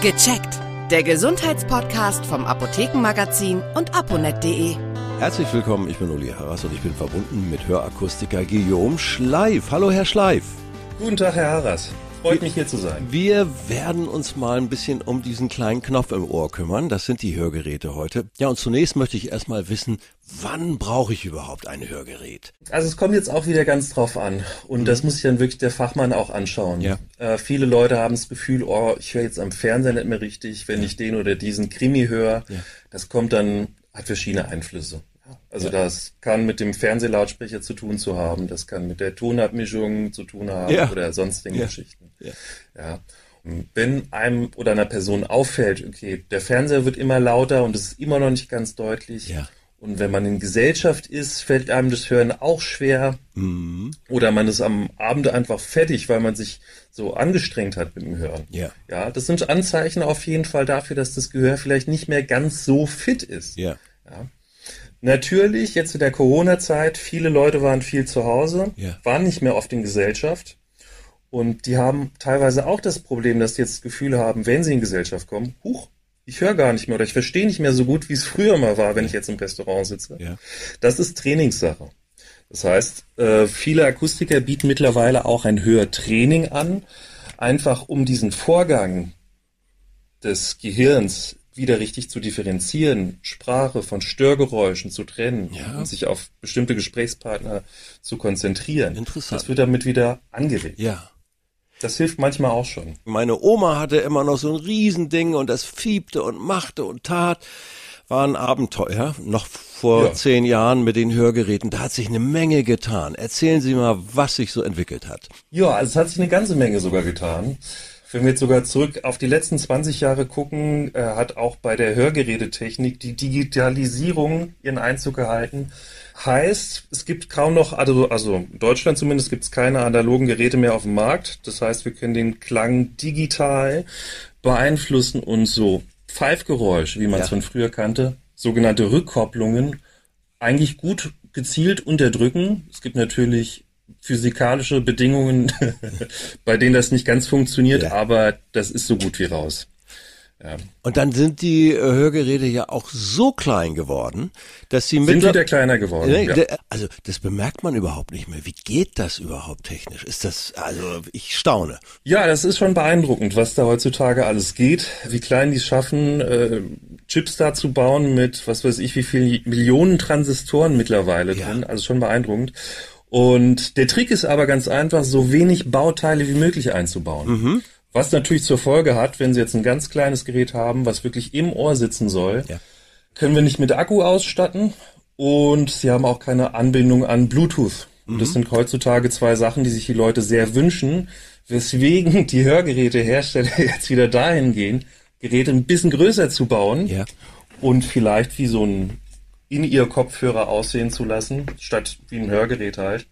Gecheckt. Der Gesundheitspodcast vom Apothekenmagazin und aponet.de. Herzlich willkommen, ich bin Uli Harras und ich bin verbunden mit Hörakustiker Guillaume Schleif. Hallo, Herr Schleif. Guten Tag, Herr Harras. Freut mich hier zu sein. Wir werden uns mal ein bisschen um diesen kleinen Knopf im Ohr kümmern. Das sind die Hörgeräte heute. Ja, und zunächst möchte ich erstmal wissen, wann brauche ich überhaupt ein Hörgerät? Also es kommt jetzt auch wieder ganz drauf an. Und mhm. das muss sich dann wirklich der Fachmann auch anschauen. Ja. Äh, viele Leute haben das Gefühl, oh, ich höre jetzt am Fernseher nicht mehr richtig, wenn ja. ich den oder diesen Krimi höre. Ja. Das kommt dann, hat verschiedene Einflüsse. Also das kann mit dem Fernsehlautsprecher zu tun zu haben, das kann mit der Tonabmischung zu tun haben ja. oder sonstigen ja. Geschichten. Ja. ja. Wenn einem oder einer Person auffällt, okay, der Fernseher wird immer lauter und es ist immer noch nicht ganz deutlich. Ja. Und wenn man in Gesellschaft ist, fällt einem das Hören auch schwer. Mhm. Oder man ist am Abend einfach fertig, weil man sich so angestrengt hat mit dem Hören. Ja. Ja, das sind Anzeichen auf jeden Fall dafür, dass das Gehör vielleicht nicht mehr ganz so fit ist. Ja. ja. Natürlich, jetzt in der Corona-Zeit, viele Leute waren viel zu Hause, ja. waren nicht mehr oft in Gesellschaft. Und die haben teilweise auch das Problem, dass sie jetzt das Gefühl haben, wenn sie in Gesellschaft kommen, huch, ich höre gar nicht mehr oder ich verstehe nicht mehr so gut, wie es früher mal war, wenn ich jetzt im Restaurant sitze. Ja. Das ist Trainingssache. Das heißt, äh, viele Akustiker bieten mittlerweile auch ein Hörtraining an, einfach um diesen Vorgang des Gehirns wieder richtig zu differenzieren, Sprache von Störgeräuschen zu trennen ja. und sich auf bestimmte Gesprächspartner zu konzentrieren. Interessant. Das wird damit wieder angeregt. Ja. Das hilft manchmal auch schon. Meine Oma hatte immer noch so ein Riesending und das fiebte und machte und tat. War ein Abenteuer, noch vor ja. zehn Jahren mit den Hörgeräten. Da hat sich eine Menge getan. Erzählen Sie mal, was sich so entwickelt hat. Ja, also es hat sich eine ganze Menge sogar getan. Wenn wir jetzt sogar zurück auf die letzten 20 Jahre gucken, äh, hat auch bei der Hörgerätetechnik die Digitalisierung ihren Einzug gehalten. Heißt, es gibt kaum noch, also, also in Deutschland zumindest gibt es keine analogen Geräte mehr auf dem Markt. Das heißt, wir können den Klang digital beeinflussen und so Pfeifgeräusch, wie man es ja. von früher kannte, sogenannte Rückkopplungen, eigentlich gut gezielt unterdrücken. Es gibt natürlich physikalische Bedingungen, bei denen das nicht ganz funktioniert, ja. aber das ist so gut wie raus. Ja. Und dann sind die äh, Hörgeräte ja auch so klein geworden, dass sie mit sind wieder kleiner geworden. Äh, ja. Also das bemerkt man überhaupt nicht mehr. Wie geht das überhaupt technisch? Ist das also ich staune. Ja, das ist schon beeindruckend, was da heutzutage alles geht. Wie klein die schaffen, äh, Chips da zu bauen mit was weiß ich, wie viele Millionen Transistoren mittlerweile ja. drin. Also schon beeindruckend. Und der Trick ist aber ganz einfach, so wenig Bauteile wie möglich einzubauen. Mhm. Was natürlich zur Folge hat, wenn Sie jetzt ein ganz kleines Gerät haben, was wirklich im Ohr sitzen soll, ja. können wir nicht mit Akku ausstatten und Sie haben auch keine Anbindung an Bluetooth. Mhm. Das sind heutzutage zwei Sachen, die sich die Leute sehr wünschen, weswegen die Hörgerätehersteller jetzt wieder dahin gehen, Geräte ein bisschen größer zu bauen ja. und vielleicht wie so ein in ihr Kopfhörer aussehen zu lassen, statt wie ein Hörgerät halt.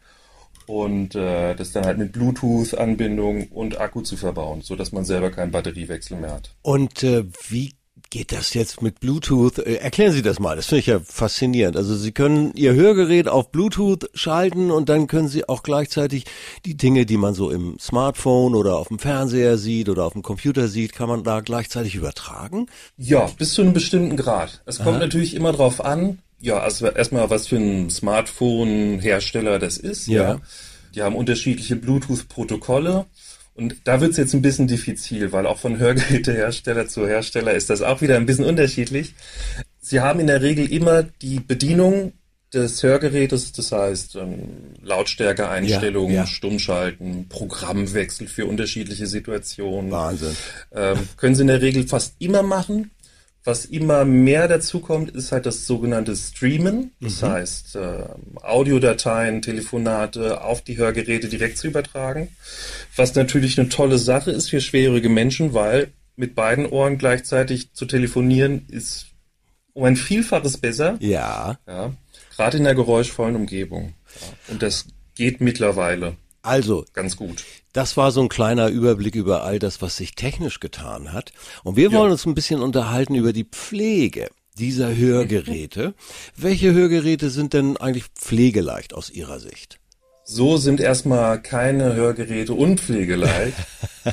Und äh, das dann halt mit Bluetooth-Anbindung und Akku zu verbauen, so dass man selber keinen Batteriewechsel mehr hat. Und äh, wie geht das jetzt mit Bluetooth? Äh, erklären Sie das mal, das finde ich ja faszinierend. Also Sie können Ihr Hörgerät auf Bluetooth schalten und dann können Sie auch gleichzeitig die Dinge, die man so im Smartphone oder auf dem Fernseher sieht oder auf dem Computer sieht, kann man da gleichzeitig übertragen? Ja, bis zu einem bestimmten Grad. Es kommt Aha. natürlich immer drauf an, ja, also erstmal, was für ein Smartphone-Hersteller das ist. Ja. ja. Die haben unterschiedliche Bluetooth-Protokolle. Und da wird's jetzt ein bisschen diffizil, weil auch von Hörgerätehersteller zu Hersteller ist das auch wieder ein bisschen unterschiedlich. Sie haben in der Regel immer die Bedienung des Hörgerätes, das heißt ähm, Lautstärkeeinstellungen, ja, ja. Stummschalten, Programmwechsel für unterschiedliche Situationen. Wahnsinn. Ähm, können Sie in der Regel fast immer machen. Was immer mehr dazu kommt, ist halt das sogenannte Streamen. Das mhm. heißt, äh, Audiodateien, Telefonate auf die Hörgeräte direkt zu übertragen. Was natürlich eine tolle Sache ist für schwerhörige Menschen, weil mit beiden Ohren gleichzeitig zu telefonieren ist um ein Vielfaches besser. Ja. Ja. Gerade in der geräuschvollen Umgebung. Ja. Und das geht mittlerweile. Also, ganz gut. Das war so ein kleiner Überblick über all das, was sich technisch getan hat. Und wir wollen ja. uns ein bisschen unterhalten über die Pflege dieser Hörgeräte. Welche Hörgeräte sind denn eigentlich pflegeleicht aus Ihrer Sicht? So sind erstmal keine Hörgeräte unpflegeleicht.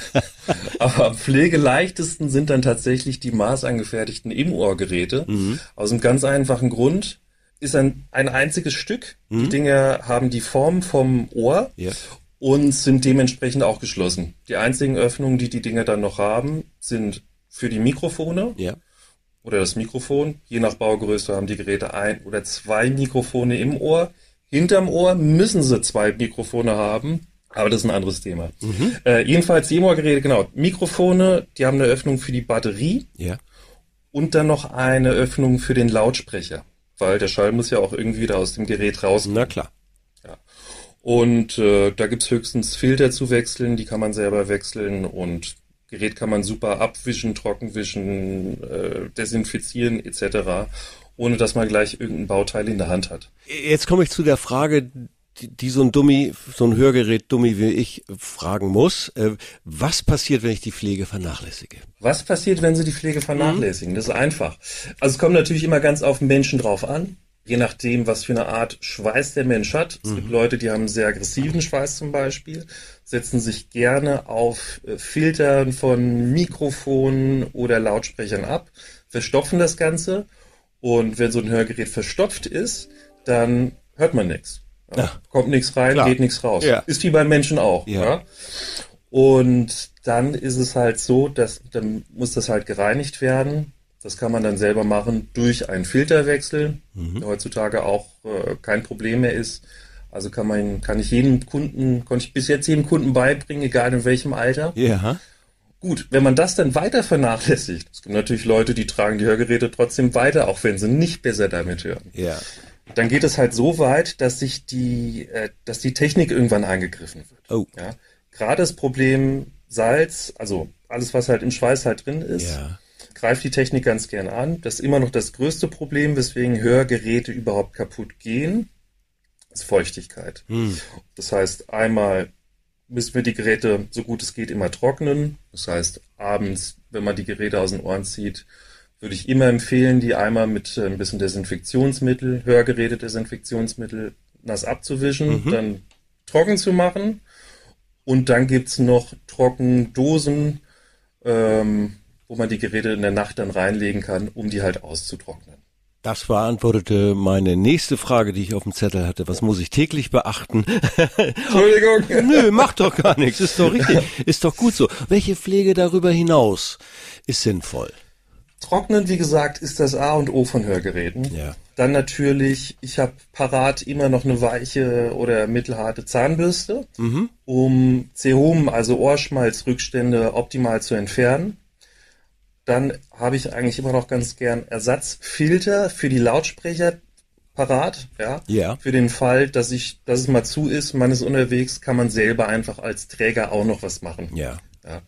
Aber am pflegeleichtesten sind dann tatsächlich die maßangefertigten Im-Ohr-Geräte. Mhm. Aus einem ganz einfachen Grund. Ist ein, ein einziges Stück. Mhm. Die Dinge haben die Form vom Ohr ja. Und sind dementsprechend auch geschlossen. Die einzigen Öffnungen, die die Dinge dann noch haben, sind für die Mikrofone. Ja oder das Mikrofon. Je nach Baugröße haben die Geräte ein oder zwei Mikrofone im Ohr. Hinterm Ohr müssen sie zwei Mikrofone haben, aber das ist ein anderes Thema. Mhm. Äh, jedenfalls die Im-Ohr-Geräte, genau. Mikrofone, die haben eine Öffnung für die Batterie ja. und dann noch eine Öffnung für den Lautsprecher, weil der Schall muss ja auch irgendwie wieder aus dem Gerät raus. Na klar. Ja. Und äh, da gibt's höchstens Filter zu wechseln, die kann man selber wechseln und Gerät kann man super abwischen, trockenwischen, äh, desinfizieren etc., ohne dass man gleich irgendein Bauteil in der Hand hat. Jetzt komme ich zu der Frage, die, die so ein Dummy, so ein Hörgerät-Dummy wie ich fragen muss. Äh, was passiert, wenn ich die Pflege vernachlässige? Was passiert, wenn Sie die Pflege vernachlässigen? Mhm. Das ist einfach. Also es kommt natürlich immer ganz auf den Menschen drauf an je nachdem, was für eine Art Schweiß der Mensch hat. Es mhm. gibt Leute, die haben sehr aggressiven Schweiß zum Beispiel, setzen sich gerne auf äh, Filtern von Mikrofonen oder Lautsprechern ab, verstopfen das Ganze und wenn so ein Hörgerät verstopft ist, dann hört man nichts. Ja, kommt nichts rein, klar. geht nichts raus. Ja. Ist wie beim Menschen auch. Ja. Und dann ist es halt so, dass dann muss das halt gereinigt werden das kann man dann selber machen durch einen Filterwechsel, mhm. der heutzutage auch äh, kein Problem mehr ist. Also kann man, kann ich jedem Kunden, konnte ich bis jetzt jedem Kunden beibringen, egal in welchem Alter. Ja. Gut, wenn man das dann weiter vernachlässigt, es gibt natürlich Leute, die tragen die Hörgeräte trotzdem weiter, auch wenn sie nicht besser damit hören. Ja. Dann geht es halt so weit, dass sich die, äh, dass die Technik irgendwann angegriffen wird. Oh. Ja. Gerade das Problem Salz, also alles, was halt im Schweiß halt drin ist, ja greift die Technik ganz gern an. Das ist immer noch das größte Problem, weswegen Hörgeräte überhaupt kaputt gehen, ist Feuchtigkeit. Hm. Das heißt, einmal müssen wir die Geräte so gut es geht immer trocknen. Das heißt, abends, wenn man die Geräte aus den Ohren zieht, würde ich immer empfehlen, die einmal mit äh, ein bisschen Desinfektionsmittel, Hörgeräte-Desinfektionsmittel nass abzuwischen, mhm. dann trocken zu machen. Und dann gibt es noch Trockendosen, ähm, wo man die Geräte in der Nacht dann reinlegen kann, um die halt auszutrocknen. Das beantwortete meine nächste Frage, die ich auf dem Zettel hatte. Was muss ich täglich beachten? Entschuldigung. Nö, macht doch gar nichts. Ist doch richtig. Ist doch gut so. Welche Pflege darüber hinaus ist sinnvoll? Trocknen, wie gesagt, ist das A und O von Hörgeräten. Ja. Dann natürlich, ich habe parat immer noch eine weiche oder mittelharte Zahnbürste, mhm. um Zehum, also Ohrschmalzrückstände optimal zu entfernen. Dann habe ich eigentlich immer noch ganz gern Ersatzfilter für die Lautsprecher parat, ja. Ja. Für den Fall, dass ich, dass es mal zu ist, man ist unterwegs, kann man selber einfach als Träger auch noch was machen. Ja. ja.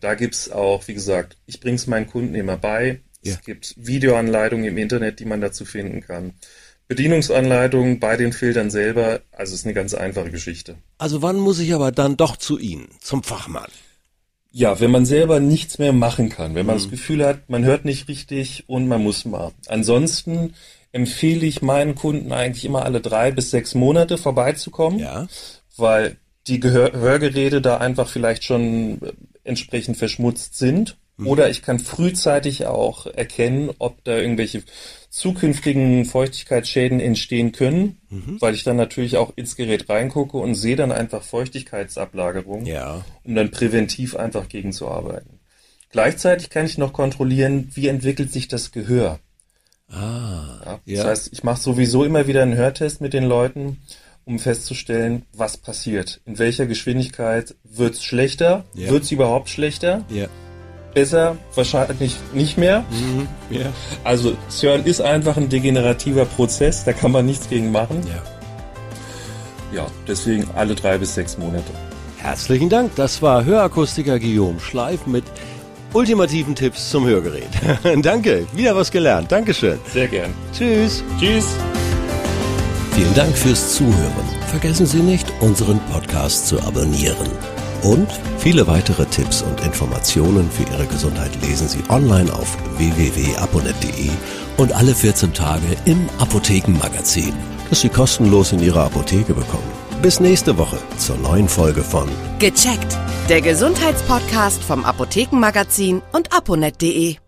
Da gibt's auch, wie gesagt, ich bringe es meinen Kunden immer bei. Ja. Es gibt Videoanleitungen im Internet, die man dazu finden kann. Bedienungsanleitungen bei den Filtern selber, also es ist eine ganz einfache Geschichte. Also wann muss ich aber dann doch zu Ihnen, zum Fachmann? Ja, wenn man selber nichts mehr machen kann, wenn man mhm. das Gefühl hat, man hört nicht richtig und man muss mal. Ansonsten empfehle ich meinen Kunden eigentlich immer alle drei bis sechs Monate vorbeizukommen, ja. weil die Gehör Hörgeräte da einfach vielleicht schon entsprechend verschmutzt sind Mhm. Oder ich kann frühzeitig auch erkennen, ob da irgendwelche zukünftigen Feuchtigkeitsschäden entstehen können, mhm. weil ich dann natürlich auch ins Gerät reingucke und sehe dann einfach Feuchtigkeitsablagerung, ja. um dann präventiv einfach gegenzuarbeiten. Gleichzeitig kann ich noch kontrollieren, wie entwickelt sich das Gehör. Ah, ja, das ja. heißt, ich mache sowieso immer wieder einen Hörtest mit den Leuten, um festzustellen, was passiert. In welcher Geschwindigkeit wird's schlechter? Ja. Wird's überhaupt schlechter? Ja besser, wahrscheinlich nicht mehr. Mhm, ja. Also CERN ist einfach ein degenerativer Prozess, da kann man nichts gegen machen. Ja. Ja, deswegen alle drei bis sechs Monate. Herzlichen Dank, das war Hörakustiker Guillaume Schleif mit ultimativen Tipps zum Hörgerät. Danke, wieder was gelernt. Dankeschön. Sehr gern. Tschüss. Tschüss. Vielen Dank fürs Zuhören. Vergessen Sie nicht, unseren Podcast zu abonnieren. Und viele weitere Tipps und Informationen für Ihre Gesundheit lesen Sie online auf www.aponet.de und alle 14 Tage im Apothekenmagazin, das Sie kostenlos in Ihrer Apotheke bekommen. Bis nächste Woche zur neuen Folge von Gecheckt. Der Gesundheitspodcast vom Apothekenmagazin und aponet.de.